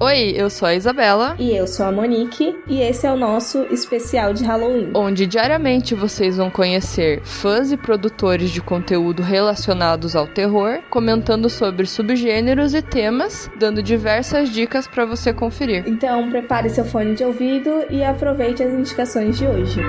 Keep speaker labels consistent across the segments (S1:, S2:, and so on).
S1: Oi, eu sou a Isabela.
S2: E eu sou a Monique. E esse é o nosso especial de Halloween.
S1: Onde diariamente vocês vão conhecer fãs e produtores de conteúdo relacionados ao terror, comentando sobre subgêneros e temas, dando diversas dicas para você conferir.
S2: Então prepare seu fone de ouvido e aproveite as indicações de hoje.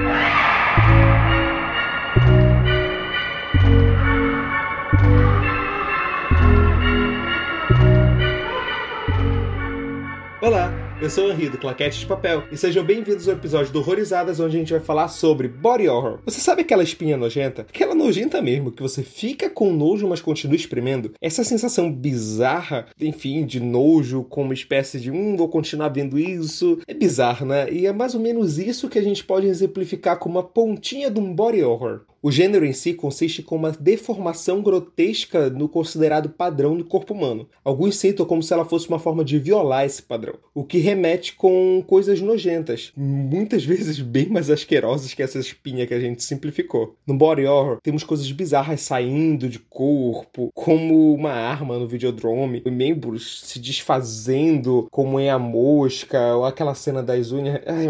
S3: Olá, eu sou o Henri do Claquete de Papel e sejam bem-vindos ao episódio do Horrorizadas, onde a gente vai falar sobre body horror. Você sabe aquela espinha nojenta? Aquela nojenta mesmo, que você fica com nojo, mas continua espremendo? Essa sensação bizarra, enfim, de nojo, com uma espécie de hum, vou continuar vendo isso, é bizarro, né? E é mais ou menos isso que a gente pode exemplificar com uma pontinha de um body horror. O gênero em si consiste com uma deformação grotesca no considerado padrão do corpo humano. Alguns citam como se ela fosse uma forma de violar esse padrão, o que remete com coisas nojentas, muitas vezes bem mais asquerosas que essa espinha que a gente simplificou. No body horror, temos coisas bizarras saindo de corpo, como uma arma no videodrome, membros se desfazendo como em a mosca, ou aquela cena das unhas, ai,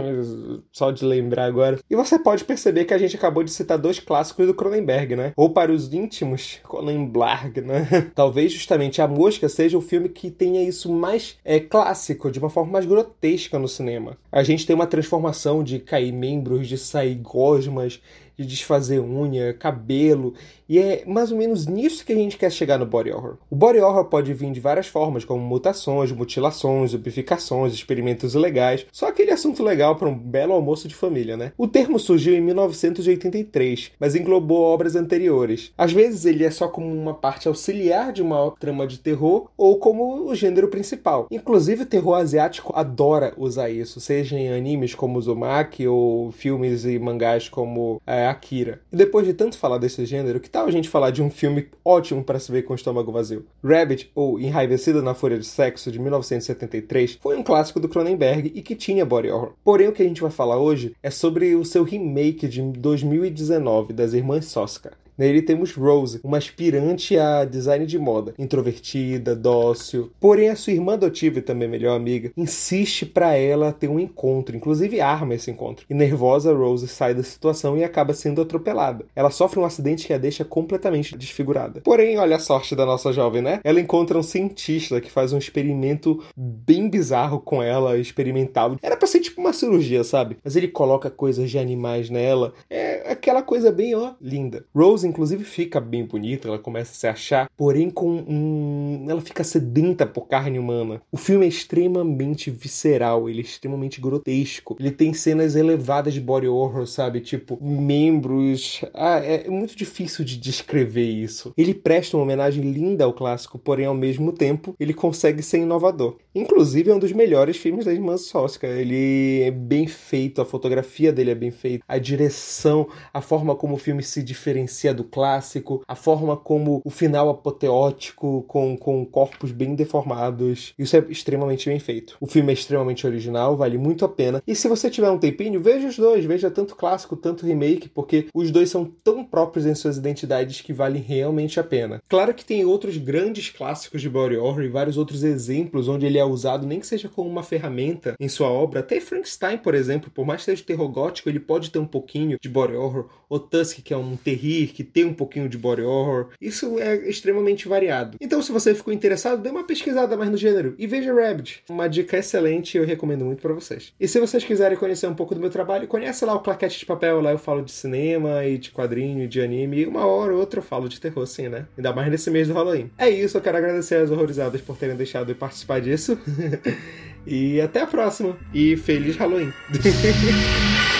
S3: só de lembrar agora. E você pode perceber que a gente acabou de citar dois clássicos clássicos do Cronenberg, né? Ou para os íntimos, Cronenberg, né? Talvez justamente A Mosca seja o filme que tenha isso mais é, clássico, de uma forma mais grotesca no cinema. A gente tem uma transformação de cair membros, de sair gosmas, de desfazer unha, cabelo, e é mais ou menos nisso que a gente quer chegar no body horror. O body horror pode vir de várias formas, como mutações, mutilações, ubificações, experimentos ilegais, só aquele assunto legal para um belo almoço de família, né? O termo surgiu em 1983, mas englobou obras anteriores. Às vezes ele é só como uma parte auxiliar de uma trama de terror ou como o gênero principal. Inclusive o terror asiático adora usar isso, seja em animes como Uzumaki ou filmes e mangás como é, Akira. E depois de tanto falar desse gênero, que tal a gente falar de um filme ótimo para se ver com o estômago vazio? Rabbit, ou Enraivecida na Fúria de Sexo, de 1973, foi um clássico do Cronenberg e que tinha body horror. Porém, o que a gente vai falar hoje é sobre o seu remake de 2019 das Irmãs Soska. Nele temos Rose, uma aspirante a design de moda, introvertida, dócil. Porém, a sua irmã adotiva e também melhor amiga insiste para ela ter um encontro, inclusive arma esse encontro. E nervosa, Rose sai da situação e acaba sendo atropelada. Ela sofre um acidente que a deixa completamente desfigurada. Porém, olha a sorte da nossa jovem, né? Ela encontra um cientista que faz um experimento bem bizarro com ela, experimental. Era pra ser tipo uma cirurgia, sabe? Mas ele coloca coisas de animais nela. É aquela coisa bem, ó, linda. Rose inclusive fica bem bonita, ela começa a se achar, porém com um... ela fica sedenta por carne humana. O filme é extremamente visceral, ele é extremamente grotesco. Ele tem cenas elevadas de body horror, sabe? Tipo, membros. Ah, é muito difícil de descrever isso. Ele presta uma homenagem linda ao clássico, porém ao mesmo tempo ele consegue ser inovador. Inclusive é um dos melhores filmes da irmã Soska. Ele é bem feito, a fotografia dele é bem feita, a direção, a forma como o filme se diferencia do clássico, a forma como o final apoteótico com, com corpos bem deformados. Isso é extremamente bem feito. O filme é extremamente original, vale muito a pena. E se você tiver um tempinho, veja os dois, veja tanto clássico, tanto remake, porque os dois são tão próprios em suas identidades que valem realmente a pena. Claro que tem outros grandes clássicos de body horror e vários outros exemplos onde ele é usado nem que seja como uma ferramenta em sua obra. Até Frankenstein, por exemplo, por mais que seja terror gótico, ele pode ter um pouquinho de body horror. O Tusk, que é um terrir, que tem um pouquinho de body horror. Isso é extremamente variado. Então, se você ficou interessado, dê uma pesquisada mais no gênero e veja Rabbit. Uma dica excelente eu recomendo muito para vocês. E se vocês quiserem conhecer um pouco do meu trabalho, conhece lá o Claquete de Papel. Lá eu falo de cinema e de quadrinho, de anime. E uma hora ou outra eu falo de terror, sim, né? Ainda mais nesse mês do Halloween. É isso, eu quero agradecer às horrorizadas por terem deixado eu participar disso. e até a próxima. E feliz Halloween!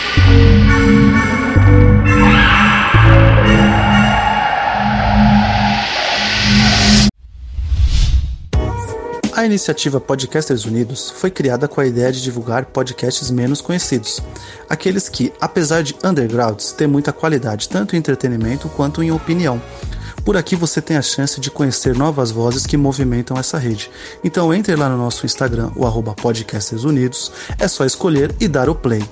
S4: A iniciativa Podcasters Unidos foi criada com a ideia de divulgar podcasts menos conhecidos, aqueles que, apesar de undergrounds, têm muita qualidade tanto em entretenimento quanto em opinião. Por aqui você tem a chance de conhecer novas vozes que movimentam essa rede. Então entre lá no nosso Instagram, o arroba Podcasters Unidos, é só escolher e dar o play.